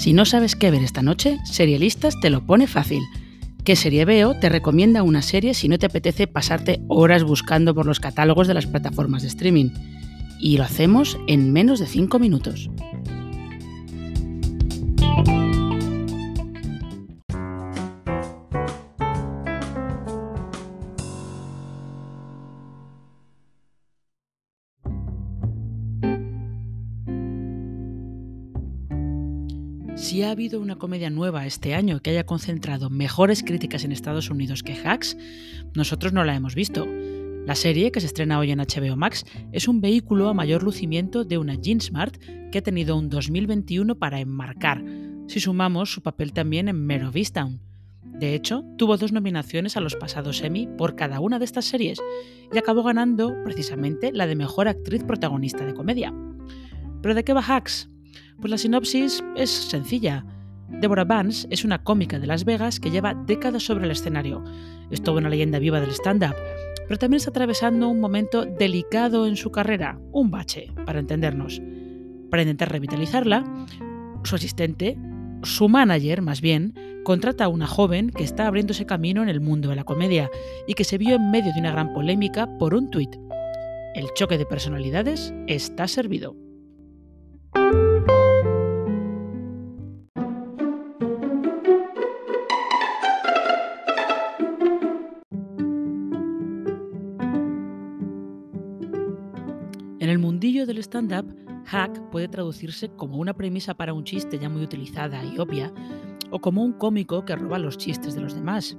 Si no sabes qué ver esta noche, Serialistas te lo pone fácil. ¿Qué serie veo? Te recomienda una serie si no te apetece pasarte horas buscando por los catálogos de las plataformas de streaming. Y lo hacemos en menos de 5 minutos. Si ha habido una comedia nueva este año que haya concentrado mejores críticas en Estados Unidos que Hacks, nosotros no la hemos visto. La serie, que se estrena hoy en HBO Max, es un vehículo a mayor lucimiento de una Jean Smart que ha tenido un 2021 para enmarcar, si sumamos su papel también en Mare of. De hecho, tuvo dos nominaciones a los pasados Emmy por cada una de estas series y acabó ganando precisamente la de Mejor Actriz Protagonista de Comedia. ¿Pero de qué va Hacks? Pues la sinopsis es sencilla. Deborah Vance es una cómica de Las Vegas que lleva décadas sobre el escenario. Es toda una leyenda viva del stand-up, pero también está atravesando un momento delicado en su carrera, un bache, para entendernos. Para intentar revitalizarla, su asistente, su manager más bien, contrata a una joven que está abriéndose camino en el mundo de la comedia y que se vio en medio de una gran polémica por un tuit. El choque de personalidades está servido. En el mundillo del stand-up, hack puede traducirse como una premisa para un chiste ya muy utilizada y obvia, o como un cómico que roba los chistes de los demás.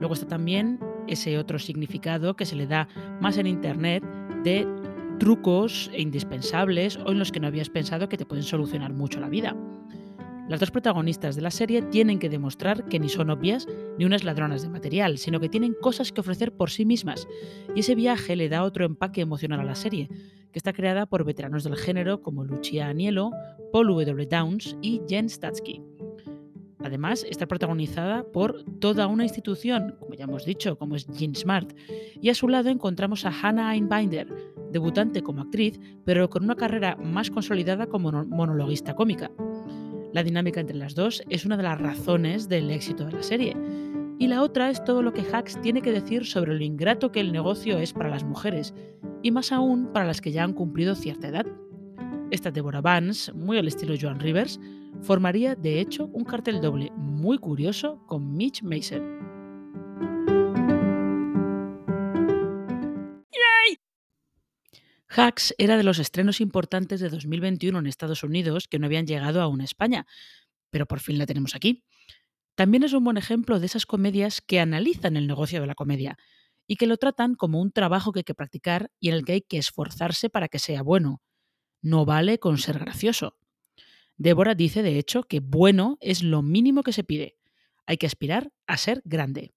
Luego está también ese otro significado que se le da más en Internet de trucos indispensables o en los que no habías pensado que te pueden solucionar mucho la vida. Las dos protagonistas de la serie tienen que demostrar que ni son obvias ni unas ladronas de material, sino que tienen cosas que ofrecer por sí mismas, y ese viaje le da otro empaque emocional a la serie, que está creada por veteranos del género como Lucia Anielo, Paul W. Downs y Jen Statsky. Además, está protagonizada por toda una institución, como ya hemos dicho, como es Jean Smart, y a su lado encontramos a Hannah Einbinder, debutante como actriz, pero con una carrera más consolidada como monologuista cómica. La dinámica entre las dos es una de las razones del éxito de la serie. Y la otra es todo lo que Hacks tiene que decir sobre lo ingrato que el negocio es para las mujeres, y más aún para las que ya han cumplido cierta edad. Esta Deborah Vance, muy al estilo Joan Rivers, formaría de hecho un cartel doble muy curioso con Mitch Mason. Hacks era de los estrenos importantes de 2021 en Estados Unidos que no habían llegado aún a España, pero por fin la tenemos aquí. También es un buen ejemplo de esas comedias que analizan el negocio de la comedia y que lo tratan como un trabajo que hay que practicar y en el que hay que esforzarse para que sea bueno. No vale con ser gracioso. Débora dice, de hecho, que bueno es lo mínimo que se pide. Hay que aspirar a ser grande.